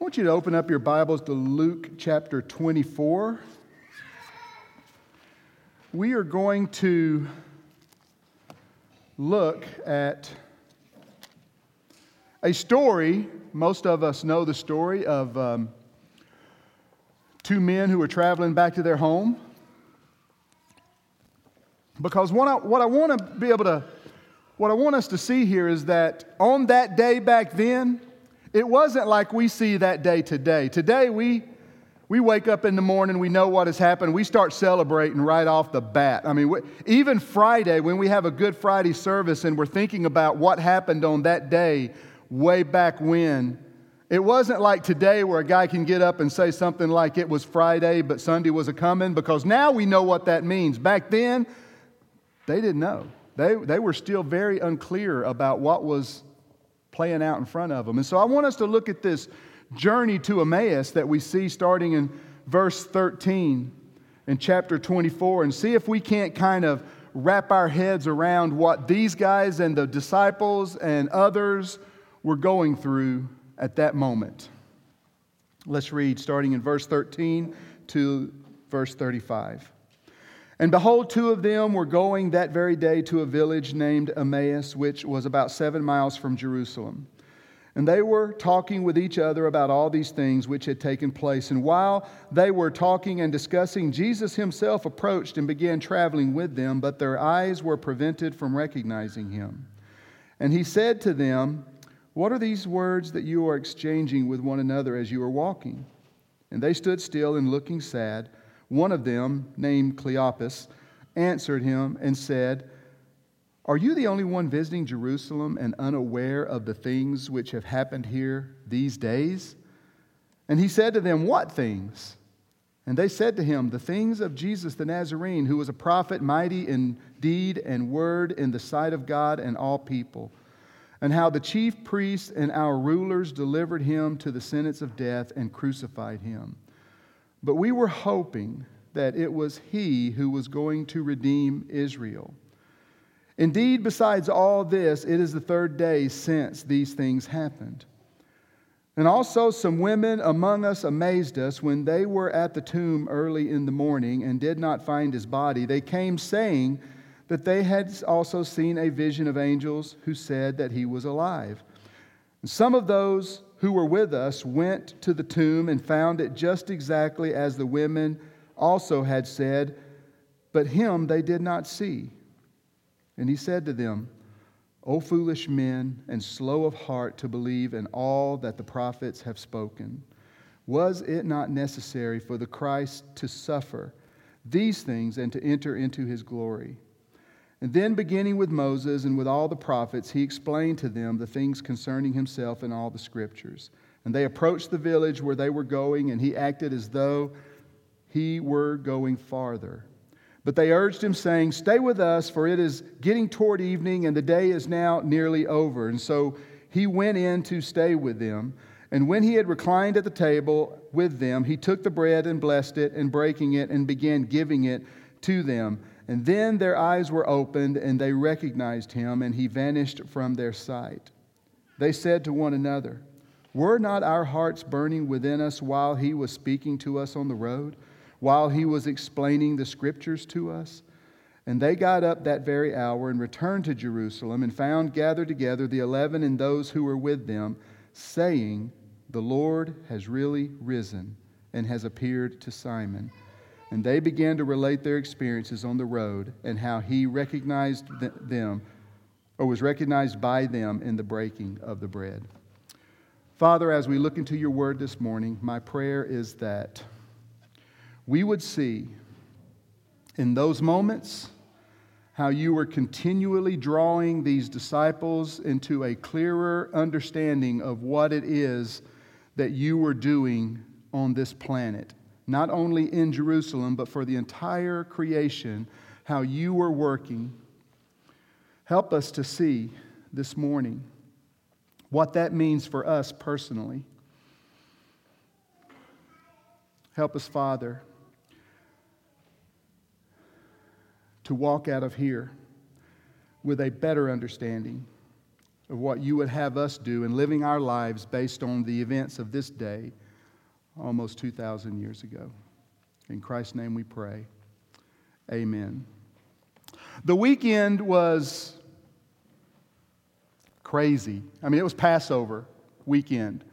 I want you to open up your Bibles to Luke chapter 24. We are going to look at a story. Most of us know the story of um, two men who were traveling back to their home. Because what I, what I want to be able to, what I want us to see here is that on that day back then, it wasn't like we see that day today. Today, we, we wake up in the morning, we know what has happened, we start celebrating right off the bat. I mean, we, even Friday, when we have a Good Friday service and we're thinking about what happened on that day way back when, it wasn't like today where a guy can get up and say something like it was Friday, but Sunday was a coming, because now we know what that means. Back then, they didn't know. They, they were still very unclear about what was playing out in front of them. And so I want us to look at this journey to Emmaus that we see starting in verse 13 in chapter 24 and see if we can't kind of wrap our heads around what these guys and the disciples and others were going through at that moment. Let's read starting in verse 13 to verse 35. And behold, two of them were going that very day to a village named Emmaus, which was about seven miles from Jerusalem. And they were talking with each other about all these things which had taken place. And while they were talking and discussing, Jesus himself approached and began traveling with them, but their eyes were prevented from recognizing him. And he said to them, What are these words that you are exchanging with one another as you are walking? And they stood still and looking sad. One of them, named Cleopas, answered him and said, Are you the only one visiting Jerusalem and unaware of the things which have happened here these days? And he said to them, What things? And they said to him, The things of Jesus the Nazarene, who was a prophet, mighty in deed and word in the sight of God and all people, and how the chief priests and our rulers delivered him to the sentence of death and crucified him. But we were hoping that it was he who was going to redeem Israel. Indeed, besides all this, it is the third day since these things happened. And also, some women among us amazed us when they were at the tomb early in the morning and did not find his body. They came saying that they had also seen a vision of angels who said that he was alive. And some of those who were with us went to the tomb and found it just exactly as the women also had said, but him they did not see. And he said to them, O foolish men and slow of heart to believe in all that the prophets have spoken. Was it not necessary for the Christ to suffer these things and to enter into his glory? And then, beginning with Moses and with all the prophets, he explained to them the things concerning himself in all the scriptures. And they approached the village where they were going, and he acted as though he were going farther. But they urged him, saying, Stay with us, for it is getting toward evening, and the day is now nearly over. And so he went in to stay with them. And when he had reclined at the table with them, he took the bread and blessed it, and breaking it, and began giving it to them. And then their eyes were opened, and they recognized him, and he vanished from their sight. They said to one another, Were not our hearts burning within us while he was speaking to us on the road, while he was explaining the scriptures to us? And they got up that very hour and returned to Jerusalem, and found gathered together the eleven and those who were with them, saying, The Lord has really risen and has appeared to Simon. And they began to relate their experiences on the road and how he recognized them or was recognized by them in the breaking of the bread. Father, as we look into your word this morning, my prayer is that we would see in those moments how you were continually drawing these disciples into a clearer understanding of what it is that you were doing on this planet not only in Jerusalem, but for the entire creation, how you were working. Help us to see this morning what that means for us personally. Help us, Father, to walk out of here with a better understanding of what you would have us do in living our lives based on the events of this day almost 2,000 years ago. In Christ's name we pray. Amen. The weekend was crazy. I mean, it was Passover weekend.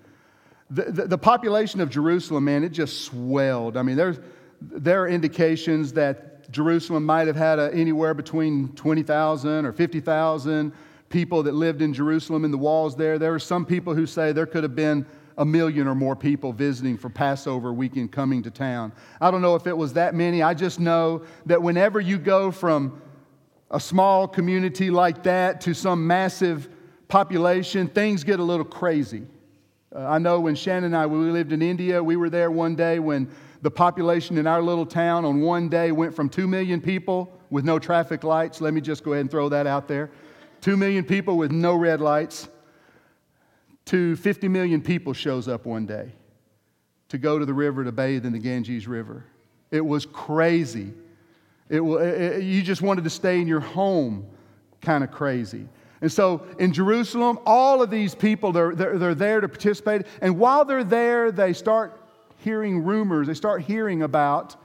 The, the, the, population of Jerusalem, man, it just swelled. I mean, there's, there are indications that Jerusalem might have had a, anywhere between 20,000 or 50,000 people that lived in Jerusalem in the walls there. There are some people who say there could have been a million or more people visiting for Passover weekend coming to town. I don't know if it was that many. I just know that whenever you go from a small community like that to some massive population, things get a little crazy. Uh, I know when Shannon and I, we lived in India, we were there one day when the population in our little town on one day went from 2 million people with no traffic lights. Let me just go ahead and throw that out there. 2 million people with no red lights to 50 million people shows up one day to go to the river to bathe in the Ganges River. It was crazy. It, it, you just wanted to stay in your home, kind of crazy. And so in Jerusalem, all of these people, they're, they're, they're there to participate. And while they're there, they start hearing rumors, they start hearing about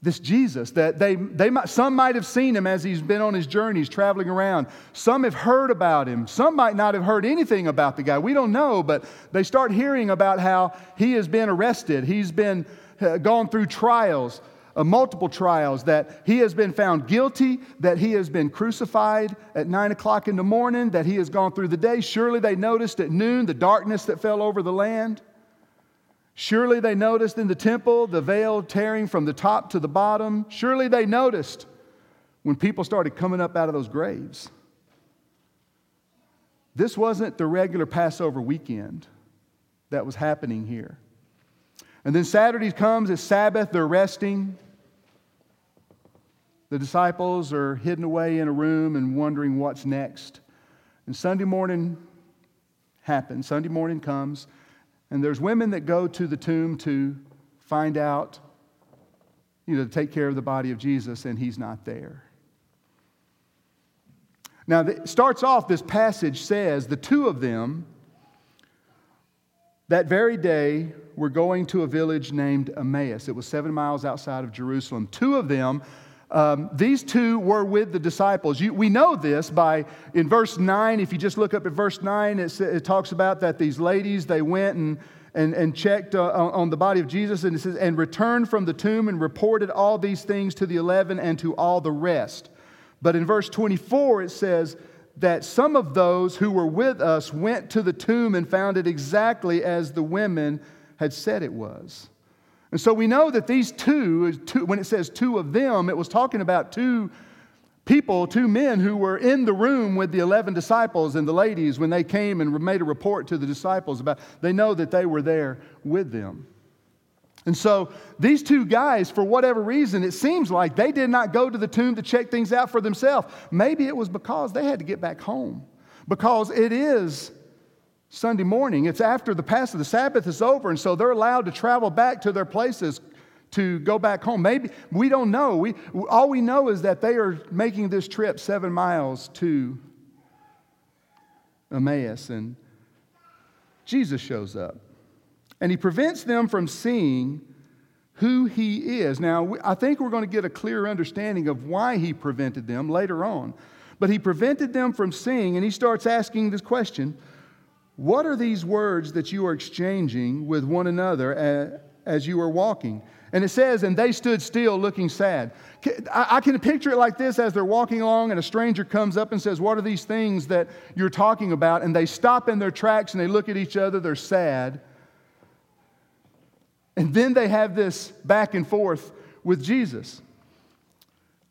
this Jesus that they, they might, some might have seen him as he's been on his journeys traveling around. Some have heard about him. Some might not have heard anything about the guy. We don't know, but they start hearing about how he has been arrested. He's been uh, gone through trials, uh, multiple trials, that he has been found guilty, that he has been crucified at nine o'clock in the morning, that he has gone through the day. Surely they noticed at noon the darkness that fell over the land. Surely they noticed in the temple the veil tearing from the top to the bottom. Surely they noticed when people started coming up out of those graves. This wasn't the regular Passover weekend that was happening here. And then Saturday comes, it's Sabbath, they're resting. The disciples are hidden away in a room and wondering what's next. And Sunday morning happens. Sunday morning comes. And there's women that go to the tomb to find out, you know, to take care of the body of Jesus, and he's not there. Now, it starts off, this passage says, the two of them that very day were going to a village named Emmaus. It was seven miles outside of Jerusalem. Two of them um, these two were with the disciples. You, we know this by in verse 9. If you just look up at verse 9, it, it talks about that these ladies, they went and, and, and checked uh, on the body of Jesus, and it says, and returned from the tomb and reported all these things to the eleven and to all the rest. But in verse 24, it says that some of those who were with us went to the tomb and found it exactly as the women had said it was. And so we know that these two, two, when it says two of them, it was talking about two people, two men who were in the room with the 11 disciples and the ladies when they came and made a report to the disciples about, they know that they were there with them. And so these two guys, for whatever reason, it seems like they did not go to the tomb to check things out for themselves. Maybe it was because they had to get back home. Because it is Sunday morning. It's after the Passover, the Sabbath is over, and so they're allowed to travel back to their places to go back home. Maybe we don't know. We, all we know is that they are making this trip seven miles to Emmaus, and Jesus shows up. And he prevents them from seeing who he is. Now, I think we're going to get a clearer understanding of why he prevented them later on. But he prevented them from seeing, and he starts asking this question what are these words that you are exchanging with one another as you are walking? And it says, and they stood still looking sad. I can picture it like this as they're walking along, and a stranger comes up and says, What are these things that you're talking about? And they stop in their tracks and they look at each other, they're sad. And then they have this back and forth with Jesus.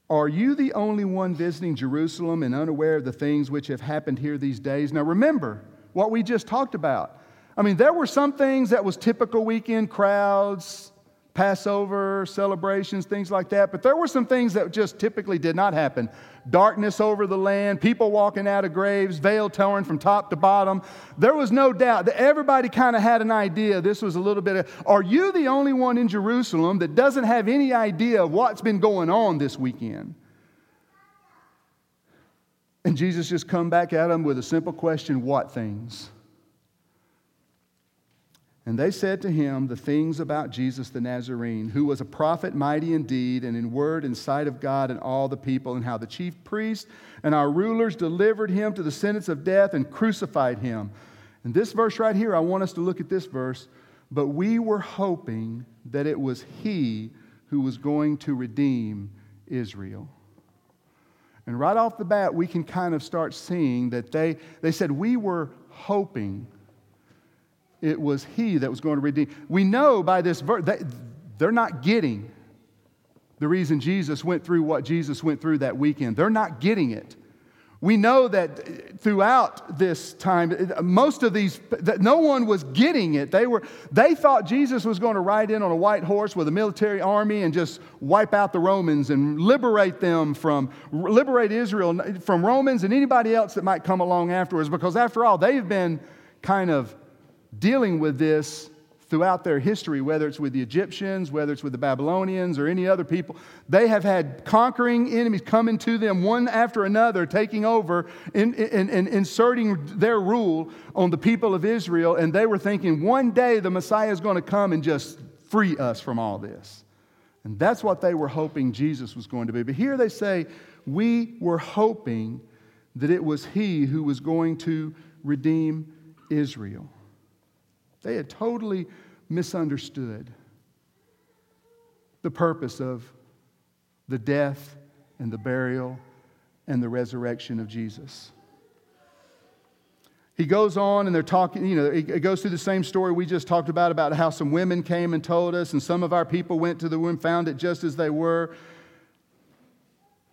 Are you the only one visiting Jerusalem and unaware of the things which have happened here these days? Now remember, what we just talked about. I mean, there were some things that was typical weekend crowds, Passover celebrations, things like that, but there were some things that just typically did not happen. Darkness over the land, people walking out of graves, veil torn from top to bottom. There was no doubt that everybody kind of had an idea this was a little bit of, are you the only one in Jerusalem that doesn't have any idea of what's been going on this weekend? And Jesus just come back at them with a simple question what things? And they said to him the things about Jesus the Nazarene, who was a prophet, mighty in deed, and in word and sight of God and all the people, and how the chief priests and our rulers delivered him to the sentence of death and crucified him. And this verse right here, I want us to look at this verse. But we were hoping that it was he who was going to redeem Israel. And right off the bat, we can kind of start seeing that they, they said, We were hoping it was He that was going to redeem. We know by this verse, they, they're not getting the reason Jesus went through what Jesus went through that weekend. They're not getting it. We know that throughout this time, most of these, no one was getting it. They, were, they thought Jesus was going to ride in on a white horse with a military army and just wipe out the Romans and liberate them from, liberate Israel from Romans and anybody else that might come along afterwards. Because after all, they've been kind of dealing with this throughout their history, whether it's with the Egyptians, whether it's with the Babylonians, or any other people. They have had conquering enemies coming to them one after another, taking over and in, in, in, inserting their rule on the people of Israel. And they were thinking one day the Messiah is going to come and just free us from all this. And that's what they were hoping Jesus was going to be. But here they say, We were hoping that it was He who was going to redeem Israel. They had totally misunderstood the purpose of the death and the burial and the resurrection of Jesus. He goes on and they're talking, you know, it goes through the same story we just talked about, about how some women came and told us, and some of our people went to the womb, found it just as they were.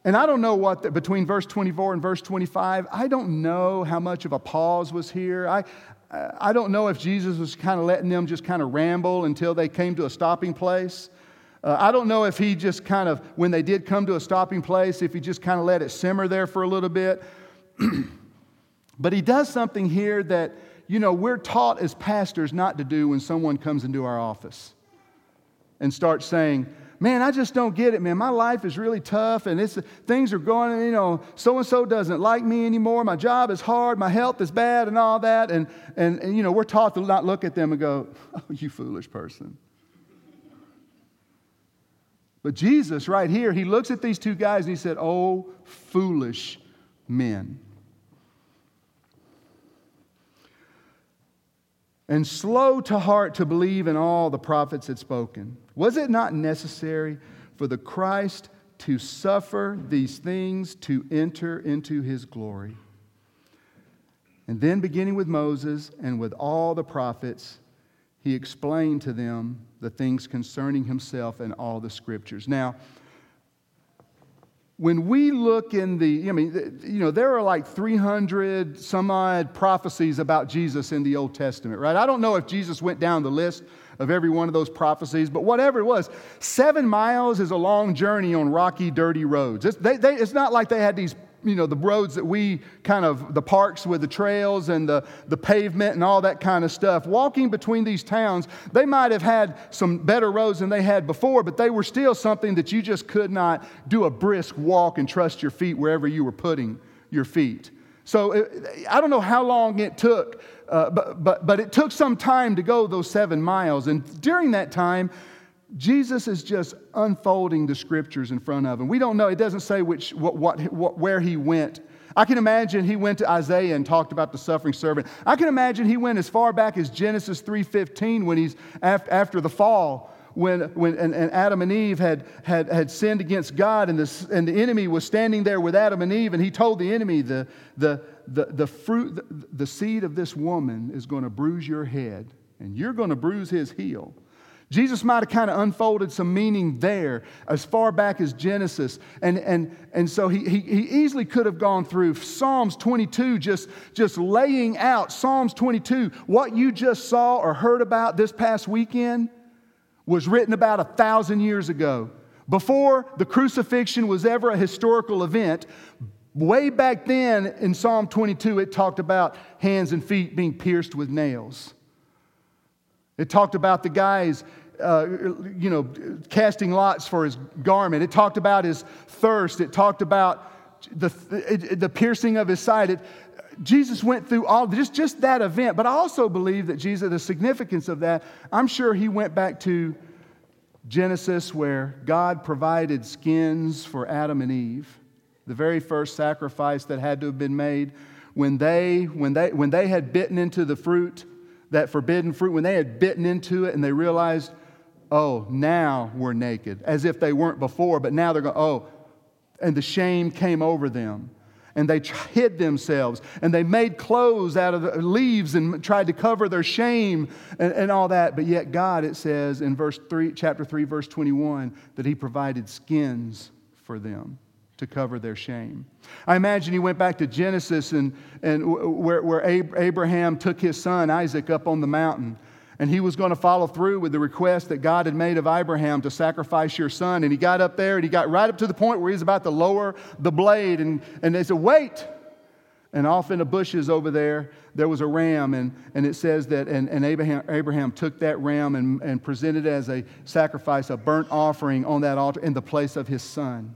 And I don't know what, the, between verse 24 and verse 25, I don't know how much of a pause was here. I, I don't know if Jesus was kind of letting them just kind of ramble until they came to a stopping place. Uh, I don't know if he just kind of, when they did come to a stopping place, if he just kind of let it simmer there for a little bit. but he does something here that, you know, we're taught as pastors not to do when someone comes into our office and starts saying, man, I just don't get it, man. My life is really tough and it's, things are going, you know, so and so doesn't like me anymore. My job is hard. My health is bad and all that. And, and, and, you know, we're taught to not look at them and go, oh, you foolish person. But Jesus, right here, he looks at these two guys and he said, oh, foolish men. And slow to heart to believe in all the prophets had spoken. Was it not necessary for the Christ to suffer these things to enter into his glory? And then, beginning with Moses and with all the prophets, he explained to them the things concerning himself and all the scriptures. Now, when we look in the, I mean, you know, there are like 300 some odd prophecies about Jesus in the Old Testament, right? I don't know if Jesus went down the list of every one of those prophecies, but whatever it was, seven miles is a long journey on rocky, dirty roads. It's, they, they, it's not like they had these you know, the roads that we kind of, the parks with the trails and the, the pavement and all that kind of stuff. Walking between these towns, they might have had some better roads than they had before, but they were still something that you just could not do a brisk walk and trust your feet wherever you were putting your feet. So it, I don't know how long it took, uh, but, but, but it took some time to go those seven miles. And during that time, Jesus is just unfolding the scriptures in front of him. We don't know, it doesn't say which, what, what, what, where he went. I can imagine he went to Isaiah and talked about the suffering servant. I can imagine he went as far back as Genesis 3.15 when he's after the fall, when, when and, and Adam and Eve had, had, had sinned against God and, this, and the enemy was standing there with Adam and Eve and he told the enemy, the, the, the, the fruit, the, the seed of this woman is going to bruise your head and you're going to bruise his heel. Jesus might have kind of unfolded some meaning there as far back as Genesis. And, and, and so he, he, he, easily could have gone through Psalms 22, just, just laying out Psalms 22. What you just saw or heard about this past weekend was written about a thousand years ago. Before the crucifixion was ever a historical event, way back then in Psalm 22, it talked about hands and feet being pierced with nails. It talked about the guys, uh, you know, casting lots for his garment. It talked about his thirst. It talked about the, the piercing of his side. It, Jesus went through all just, just that event, but I also believe that Jesus, the significance of that, I'm sure he went back to Genesis where God provided skins for Adam and Eve, the very first sacrifice that had to have been made. When they, when they, when they had bitten into the fruit, that forbidden fruit, when they had bitten into it and they realized, oh, now we're naked, as if they weren't before, but now they're going, oh, and the shame came over them and they hid themselves and they made clothes out of leaves and tried to cover their shame and, and, all that but yet god it says in verse 3 chapter 3 verse 21 that he provided skins for them to cover their shame. I imagine he went back to genesis and, and where, where abraham took his son isaac up on the mountain and he was going to follow through with the request that God had made of Abraham to sacrifice your son. And he got up there and he got right up to the point where he's about to lower the blade. And, and they said, Wait! And off in the bushes over there, there was a ram. And, and it says that, and, and Abraham, Abraham took that ram and, and presented it as a sacrifice, a burnt offering on that altar in the place of his son.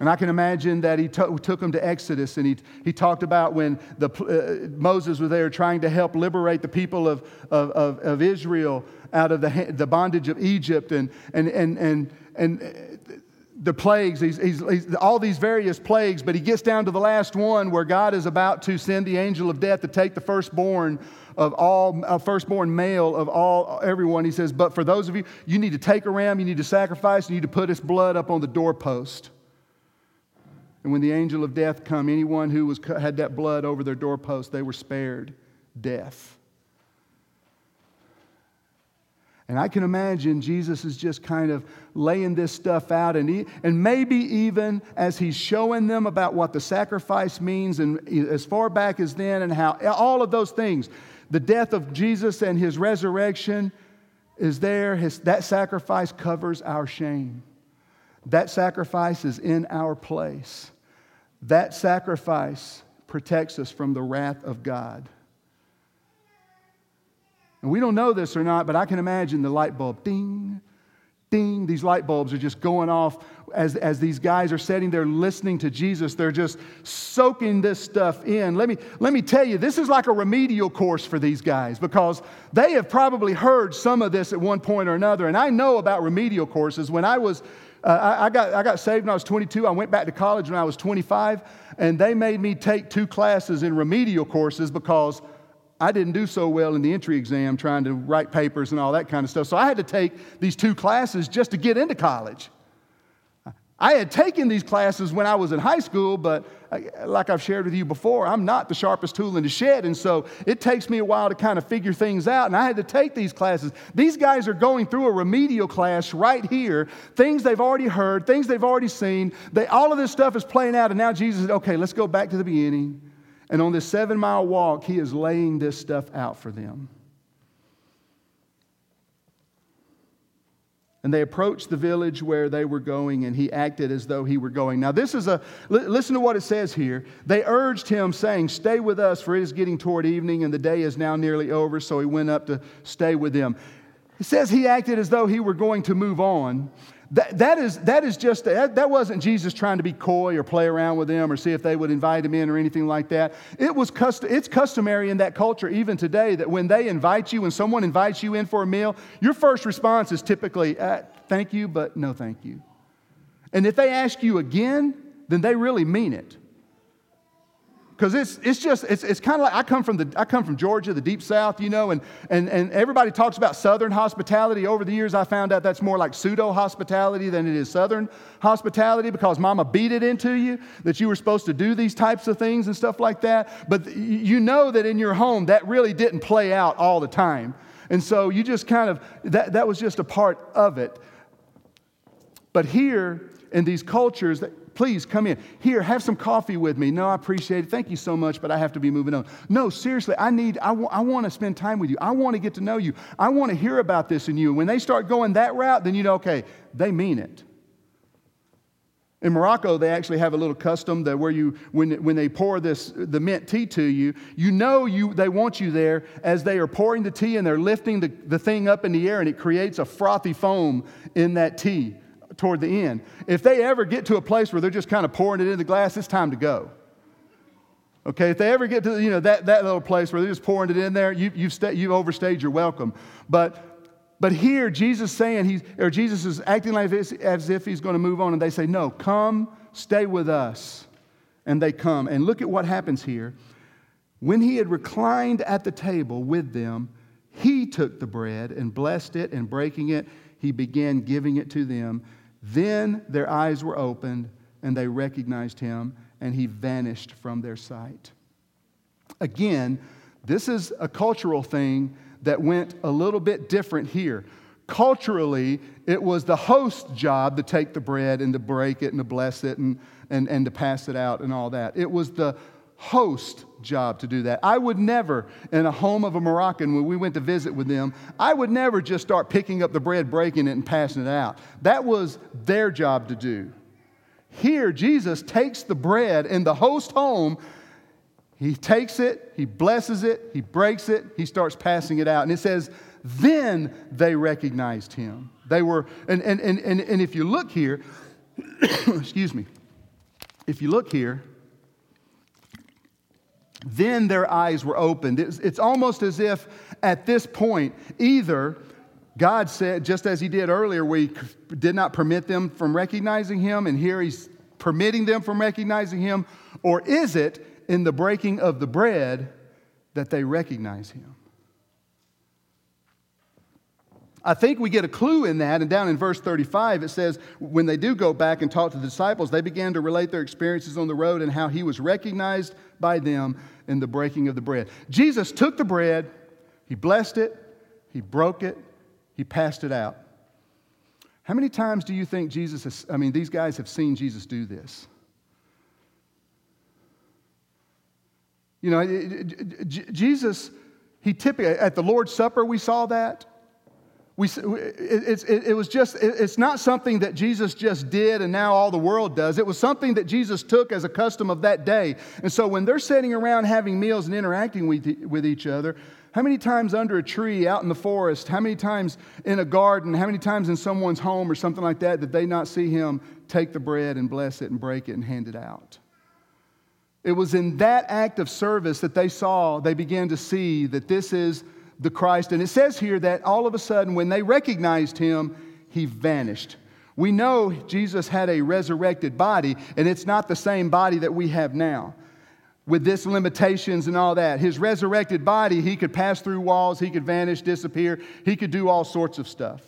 And I can imagine that he t- took them to Exodus and he, he talked about when the, uh, Moses was there trying to help liberate the people of, of, of, of Israel out of the, the bondage of Egypt and, and, and, and, and uh, the plagues, he's, he's, he's, all these various plagues, but he gets down to the last one where God is about to send the angel of death to take the firstborn of all, uh, firstborn male of all, everyone. He says, But for those of you, you need to take a ram, you need to sacrifice, you need to put its blood up on the doorpost. And when the angel of death come, anyone who was, had that blood over their doorpost, they were spared death. And I can imagine Jesus is just kind of laying this stuff out, and, he, and maybe even as he's showing them about what the sacrifice means, and as far back as then, and how all of those things, the death of Jesus and his resurrection is there. His, that sacrifice covers our shame. That sacrifice is in our place. That sacrifice protects us from the wrath of God. And we don't know this or not, but I can imagine the light bulb ding, ding. These light bulbs are just going off as, as these guys are sitting there listening to Jesus. They're just soaking this stuff in. Let me, let me tell you, this is like a remedial course for these guys because they have probably heard some of this at one point or another. And I know about remedial courses. When I was uh, I, I, got, I got saved when I was 22. I went back to college when I was 25, and they made me take two classes in remedial courses because I didn't do so well in the entry exam trying to write papers and all that kind of stuff. So I had to take these two classes just to get into college. I had taken these classes when I was in high school, but uh, like I've shared with you before, I'm not the sharpest tool in the shed. And so it takes me a while to kind of figure things out. And I had to take these classes. These guys are going through a remedial class right here, things they've already heard, things they've already seen. They, all of this stuff is playing out. And now Jesus said, okay, let's go back to the beginning. And on this seven mile walk, he is laying this stuff out for them. And they approached the village where they were going, and he acted as though he were going. Now, this is a, listen to what it says here. They urged him, saying, Stay with us, for it is getting toward evening, and the day is now nearly over. So he went up to stay with them. It says he acted as though he were going to move on. That, that, is, that is just, that, that wasn't Jesus trying to be coy or play around with them or see if they would invite him in or anything like that. It was custom, it's customary in that culture, even today, that when they invite you, when someone invites you in for a meal, your first response is typically, uh, thank you, but no thank you. And if they ask you again, then they really mean it because it's, it's just it's, it's kind of like I come from the I come from Georgia, the deep South, you know, and, and and everybody talks about Southern hospitality. Over the years, I found out that's more like pseudo hospitality than it is Southern hospitality because Mama beat it into you that you were supposed to do these types of things and stuff like that. But you know that in your home that really didn't play out all the time, and so you just kind of that that was just a part of it. But here in these cultures, Please come in. Here, have some coffee with me. No, I appreciate it. Thank you so much, but I have to be moving on. No, seriously, I need, I, w- I want to spend time with you. I want to get to know you. I want to hear about this in you. When they start going that route, then you know, okay, they mean it. In Morocco, they actually have a little custom that where you, when, when they pour this, the mint tea to you, you know you, they want you there as they are pouring the tea and they're lifting the, the thing up in the air and it creates a frothy foam in that tea toward the end. If they ever get to a place where they're just kind of pouring it in the glass, it's time to go. Okay, if they ever get to you know that, that little place where they're just pouring it in there, you, you've, sta- you've overstayed your welcome. But but here Jesus saying he's or Jesus is acting like as, as if he's going to move on, and they say, No, come, stay with us. And they come. And look at what happens here. When he had reclined at the table with them, he took the bread and blessed it, and breaking it, he began giving it to them. Then their eyes were opened, and they recognized him, and he vanished from their sight. Again, this is a cultural thing that went a little bit different here. Culturally, it was the host's job to take the bread and to break it and to bless it and, and, and to pass it out and all that. It was the host job to do that. I would never, in a home of a Moroccan, when we went to visit with them, I would never just start picking up the bread, breaking it, and passing it out. That was their job to do. Here, Jesus takes the bread in the host home, he takes it, he blesses it, he breaks it, he starts passing it out. And it says, then they recognized him. They were, and, and, and, and, and if you look here, excuse me, if you look here, then their eyes were opened. It's, it's almost as if at this point, either God said, just as He did earlier, we did not permit them from recognizing Him, and here He's permitting them from recognizing Him, or is it in the breaking of the bread that they recognize Him? I think we get a clue in that. And down in verse 35, it says, when they do go back and talk to the disciples, they began to relate their experiences on the road and how he was recognized by them in the breaking of the bread. Jesus took the bread, he blessed it, he broke it, he passed it out. How many times do you think Jesus has, I mean, these guys have seen Jesus do this? You know, Jesus, he typically, at the Lord's Supper, we saw that. We, it, it, it was just, it, it's not something that Jesus just did and now all the world does. It was something that Jesus took as a custom of that day. And so when they're sitting around having meals and interacting with, with each other, how many times under a tree out in the forest, how many times in a garden, how many times in someone's home or something like that did they not see him take the bread and bless it and break it and hand it out? It was in that act of service that they saw, they began to see that this is the Christ. And it says here that all of a sudden, when they recognized him, he vanished. We know Jesus had a resurrected body, and it's not the same body that we have now. With this limitations and all that. His resurrected body, he could pass through walls, he could vanish, disappear, he could do all sorts of stuff.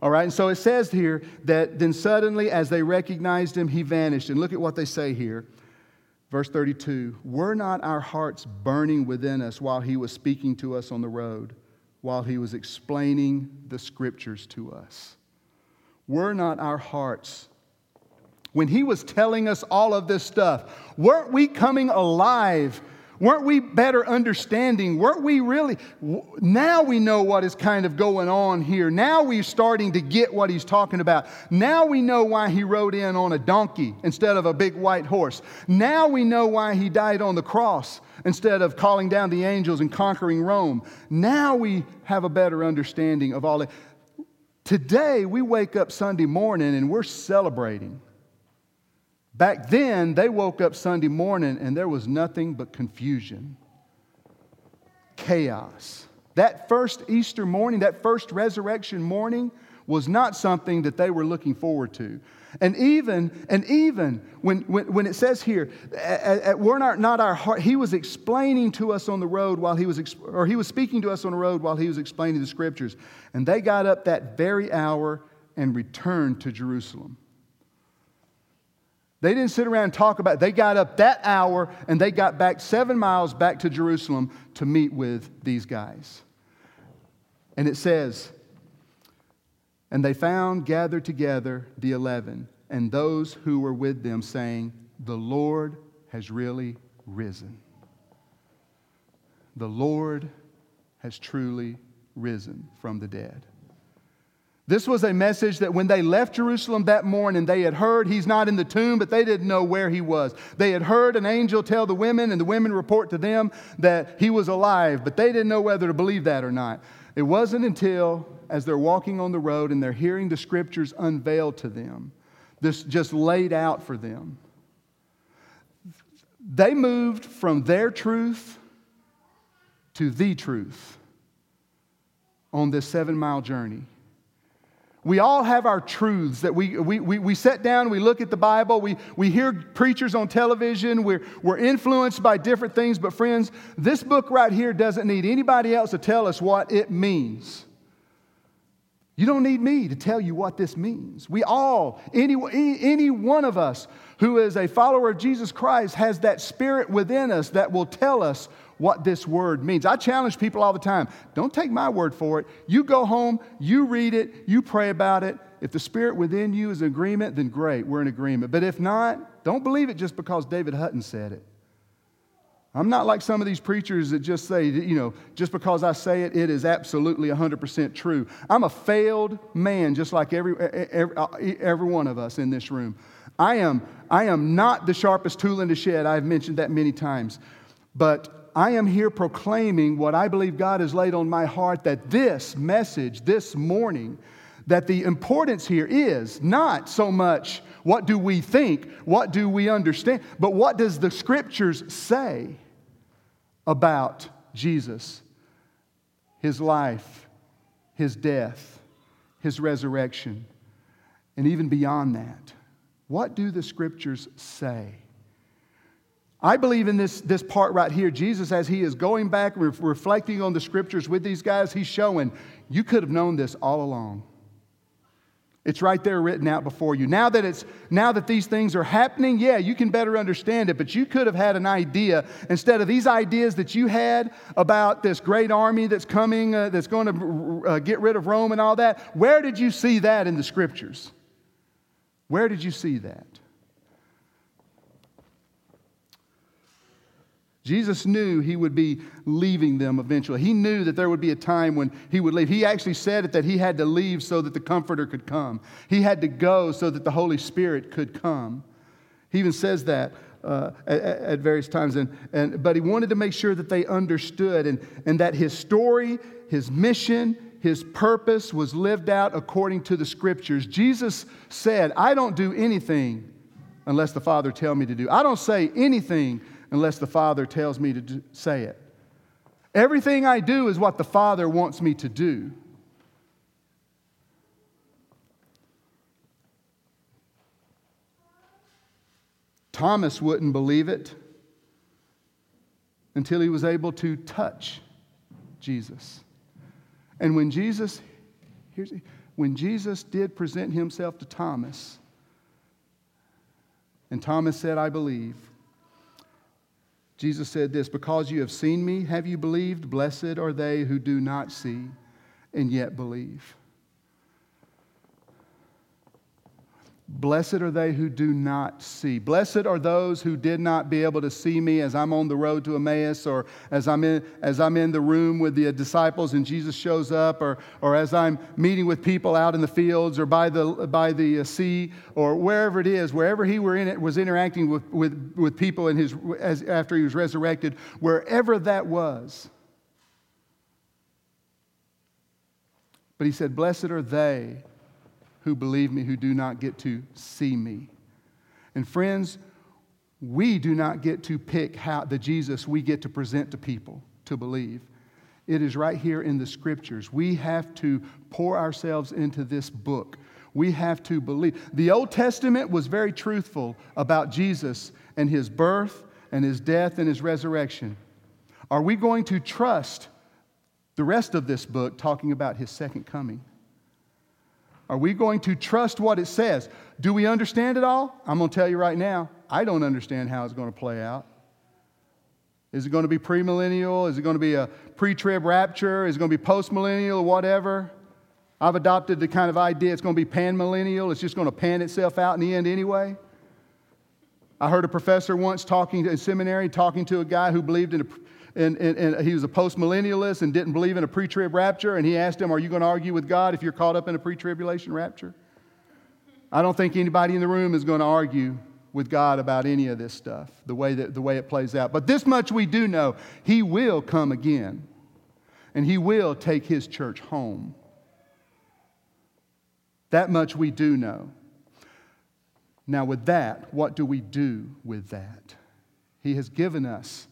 All right, and so it says here that then suddenly, as they recognized him, he vanished. And look at what they say here. Verse 32 Were not our hearts burning within us while he was speaking to us on the road, while he was explaining the scriptures to us? Were not our hearts, when he was telling us all of this stuff, weren't we coming alive Weren't we better understanding? Weren't we really? Now we know what is kind of going on here. Now we're starting to get what he's talking about. Now we know why he rode in on a donkey instead of a big white horse. Now we know why he died on the cross instead of calling down the angels and conquering Rome. Now we have a better understanding of all that. Today we wake up Sunday morning and we're celebrating. Back then, they woke up Sunday morning and there was nothing but confusion, chaos. That first Easter morning, that first resurrection morning, was not something that they were looking forward to. And even, and even when, when, when it says here, at, at, we're not, not our heart, he was explaining to us on the road while he was, or he was speaking to us on the road while he was explaining the scriptures. And they got up that very hour and returned to Jerusalem. They didn't sit around and talk about it. They got up that hour and they got back seven miles back to Jerusalem to meet with these guys. And it says, And they found gathered together the eleven and those who were with them, saying, The Lord has really risen. The Lord has truly risen from the dead. This was a message that when they left Jerusalem that morning, they had heard he's not in the tomb, but they didn't know where he was. They had heard an angel tell the women, and the women report to them that he was alive, but they didn't know whether to believe that or not. It wasn't until, as they're walking on the road and they're hearing the scriptures unveiled to them, this just laid out for them, they moved from their truth to the truth on this seven mile journey. We all have our truths that we, we, we, we sit down, we look at the Bible, we, we hear preachers on television, we're, we're influenced by different things. But, friends, this book right here doesn't need anybody else to tell us what it means. You don't need me to tell you what this means. We all, any, any one of us who is a follower of Jesus Christ, has that spirit within us that will tell us what this word means. I challenge people all the time don't take my word for it. You go home, you read it, you pray about it. If the spirit within you is in agreement, then great, we're in agreement. But if not, don't believe it just because David Hutton said it. I'm not like some of these preachers that just say, you know, just because I say it, it is absolutely 100% true. I'm a failed man, just like every, every, uh, every one of us in this room. I am, I am not the sharpest tool in the shed. I've mentioned that many times. But I am here proclaiming what I believe God has laid on my heart that this message this morning, that the importance here is not so much what do we think, what do we understand, but what does the scriptures say about Jesus, his life, his death, his resurrection, and even beyond that. What do the scriptures say? I believe in this, this part right here. Jesus, as he is going back, re- reflecting on the scriptures with these guys, he's showing you could have known this all along. It's right there written out before you. Now that, it's, now that these things are happening, yeah, you can better understand it, but you could have had an idea instead of these ideas that you had about this great army that's coming, uh, that's going to uh, get rid of Rome and all that. Where did you see that in the scriptures? Where did you see that? Jesus knew he would be leaving them eventually. He knew that there would be a time when he would leave. He actually said it that he had to leave so that the Comforter could come. He had to go so that the Holy Spirit could come. He even says that uh, at, at, various times. And, and, but he wanted to make sure that they understood and, and that his story, his mission, his purpose was lived out according to the scriptures. Jesus said, I don't do anything unless the Father tell me to do. I don't say anything unless the Father tells me to do, say it. Everything I do is what the Father wants me to do. Thomas wouldn't believe it until he was able to touch Jesus. And when Jesus, here's, when Jesus did present himself to Thomas, and Thomas said, I believe, Jesus said this Because you have seen me, have you believed? Blessed are they who do not see and yet believe. Blessed are they who do not see. Blessed are those who did not be able to see me as I'm on the road to Emmaus or as I'm in, as I'm in the room with the disciples and Jesus shows up or, or as I'm meeting with people out in the fields or by the, by the sea or wherever it is, wherever he were in it, was interacting with, with, with people in his, as, after he was resurrected, wherever that was. But he said, Blessed are they who believe me who do not get to see me. And friends, we do not get to pick how the Jesus we get to present to people to believe. It is right here in the scriptures. We have to pour ourselves into this book. We have to believe. The Old Testament was very truthful about Jesus and his birth and his death and his resurrection. Are we going to trust the rest of this book talking about his second coming? Are we going to trust what it says? Do we understand it all? I'm going to tell you right now, I don't understand how it's going to play out. Is it going to be premillennial? Is it going to be a pre trib rapture? Is it going to be postmillennial or whatever? I've adopted the kind of idea it's going to be panmillennial. It's just going to pan itself out in the end anyway. I heard a professor once talking to, in seminary, talking to a guy who believed in a and, and, and he was a postmillennialist and didn't believe in a pre trib rapture. And he asked him, Are you going to argue with God if you're caught up in a pre tribulation rapture? I don't think anybody in the room is going to argue with God about any of this stuff, the way, that, the way it plays out. But this much we do know He will come again. and He will take His church home. That much we do know. Now, with that, what do we do with that? He has given us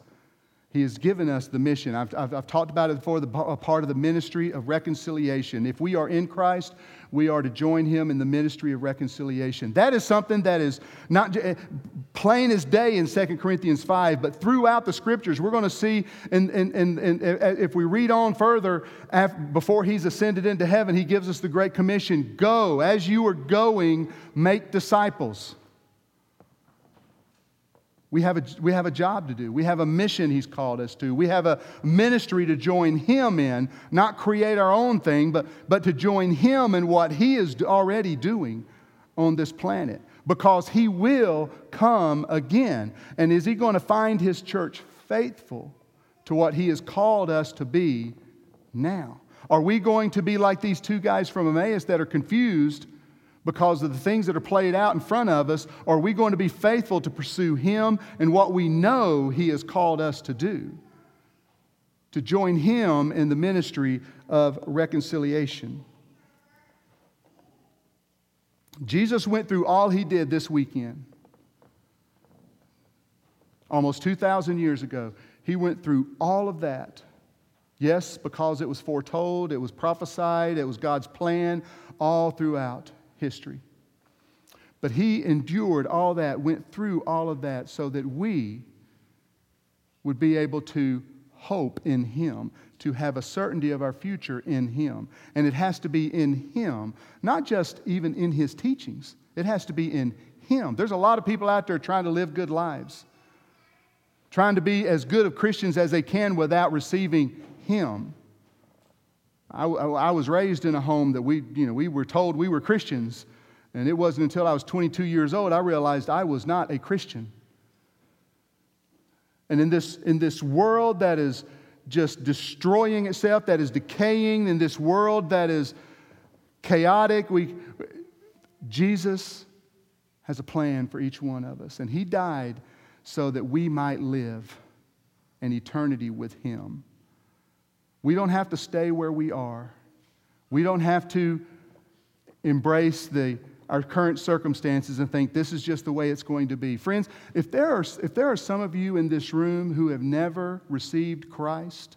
he has given us the mission. I've, I've, I've, talked about it before, the, a part of the ministry of reconciliation. If we are in Christ, we are to join him in the ministry of reconciliation. That is something that is not eh, plain as day in 2 Corinthians 5, but throughout the scriptures, we're going to see, and, and eh, if we read on further, after, before he's ascended into heaven, he gives us the Great Commission Go, as you are going, make disciples. We have, a, we have a job to do. We have a mission He's called us to. We have a ministry to join Him in, not create our own thing, but, but to join Him in what He is already doing on this planet. Because He will come again. And is He going to find His church faithful to what He has called us to be now? Are we going to be like these two guys from Emmaus that are confused because of the things that are played out in front of us? Are we going to be faithful to pursue Him and what we know He has called us to do? To join Him in the ministry of reconciliation. Jesus went through all He did this weekend. Almost 2,000 years ago, He went through all of that. Yes, because it was foretold, it was prophesied, it was God's plan all throughout history. But he endured all that, went through all of that, so that we would be able to hope in him, to have a certainty of our future in him. And it has to be in him, not just even in his teachings, it has to be in him. There's a lot of people out there trying to live good lives, trying to be as good of Christians as they can without receiving him. I, I, was raised in a home that we, you know, we were told we were Christians. And it wasn't until I was 22 years old I realized I was not a Christian. And in this, in this world that is just destroying itself, that is decaying, in this world that is chaotic, we, Jesus has a plan for each one of us. And He died so that we might live an eternity with Him. We don't have to stay where we are. We don't have to embrace the, our current circumstances and think this is just the way it's going to be. Friends, if there, are, if there are some of you in this room who have never received Christ,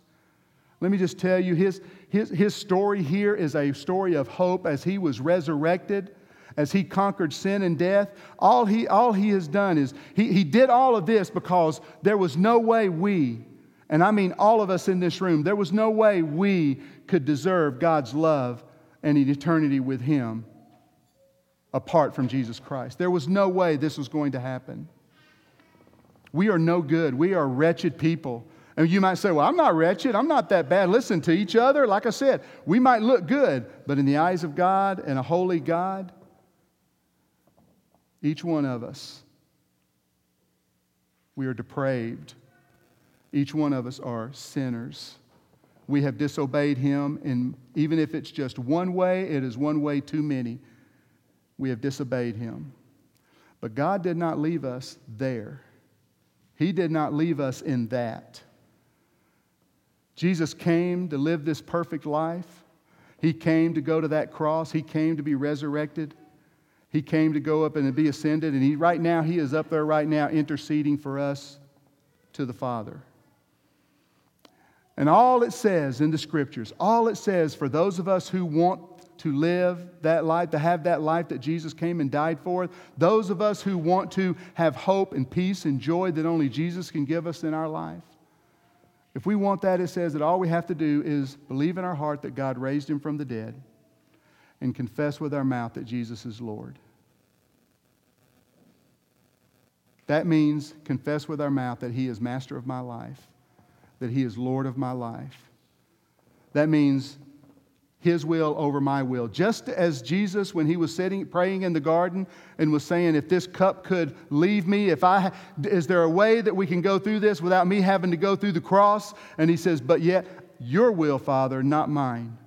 let me just tell you his, his, his story here is a story of hope as he was resurrected, as he conquered sin and death. All he, all he has done is he, he did all of this because there was no way we and I mean all of us in this room, there was no way we could deserve God's love and an eternity with Him apart from Jesus Christ. There was no way this was going to happen. We are no good. We are wretched people. And you might say, Well, I'm not wretched. I'm not that bad. Listen to each other. Like I said, we might look good, but in the eyes of God and a holy God, each one of us, we are depraved. Each one of us are sinners. We have disobeyed him, and even if it's just one way, it is one way too many. We have disobeyed him. But God did not leave us there, He did not leave us in that. Jesus came to live this perfect life. He came to go to that cross. He came to be resurrected. He came to go up and to be ascended. And he, right now, He is up there right now interceding for us to the Father. And all it says in the scriptures, all it says for those of us who want to live that life, to have that life that Jesus came and died for, those of us who want to have hope and peace and joy that only Jesus can give us in our life, if we want that, it says that all we have to do is believe in our heart that God raised him from the dead and confess with our mouth that Jesus is Lord. That means confess with our mouth that he is master of my life that He is Lord of my life. That means His will over my will. Just as Jesus, when He was sitting, praying in the garden and was saying, If this cup could leave me, if I, is there a way that we can go through this without me having to go through the cross? And He says, But yet, your will, Father, not mine.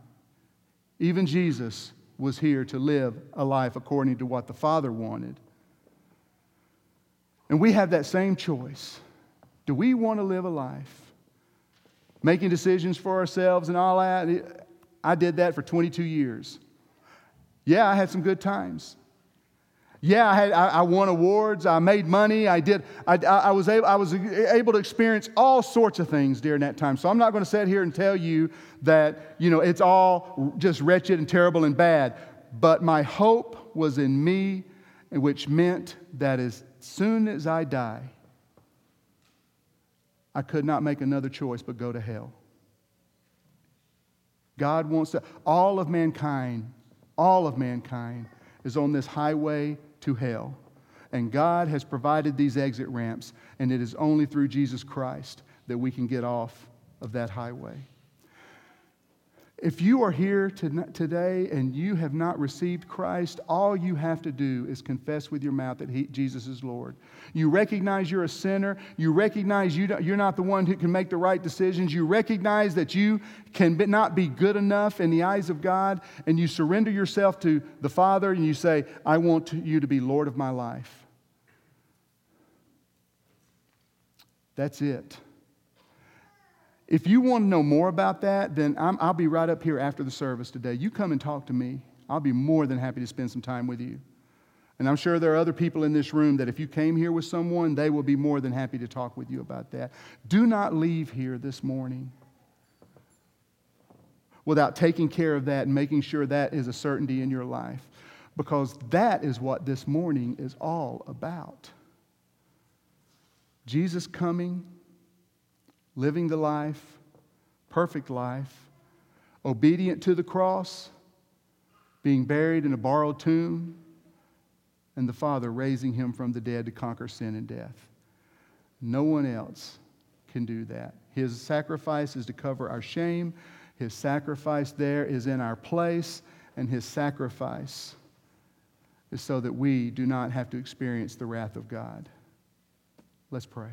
Even Jesus was here to live a life according to what the Father wanted. And we have that same choice. Do we want to live a life making decisions for ourselves and all that. I did that for 22 years. Yeah, I had some good times. Yeah, I, had, I, I won awards. I made money. I did. I, I, was able, I was able to experience all sorts of things during that time. So I'm not going to sit here and tell you that you know it's all just wretched and terrible and bad. But my hope was in me, which meant that as soon as I die, I could not make another choice but go to hell. God wants to, all of mankind, all of mankind is on this highway to hell. And God has provided these exit ramps, and it is only through Jesus Christ that we can get off of that highway. If you are here today and you have not received Christ, all you have to do is confess with your mouth that he, Jesus is Lord. You recognize you're a sinner. You recognize you you're not the one who can make the right decisions. You recognize that you can not be good enough in the eyes of God. And you surrender yourself to the Father and you say, I want you to be Lord of my life. That's it. If you want to know more about that, then i will be right up here after the service today. You come and talk to me. I'll be more than happy to spend some time with you. And I'm sure there are other people in this room that if you came here with someone, they will be more than happy to talk with you about that. Do not leave here this morning without taking care of that and making sure that is a certainty in your life. Because that is what this morning is all about. Jesus coming living the life, perfect life, obedient to the cross, being buried in a borrowed tomb, and the Father raising him from the dead to conquer sin and death. No one else can do that. His sacrifice is to cover our shame. His sacrifice there is in our place, and his sacrifice is so that we do not have to experience the wrath of God. Let's pray.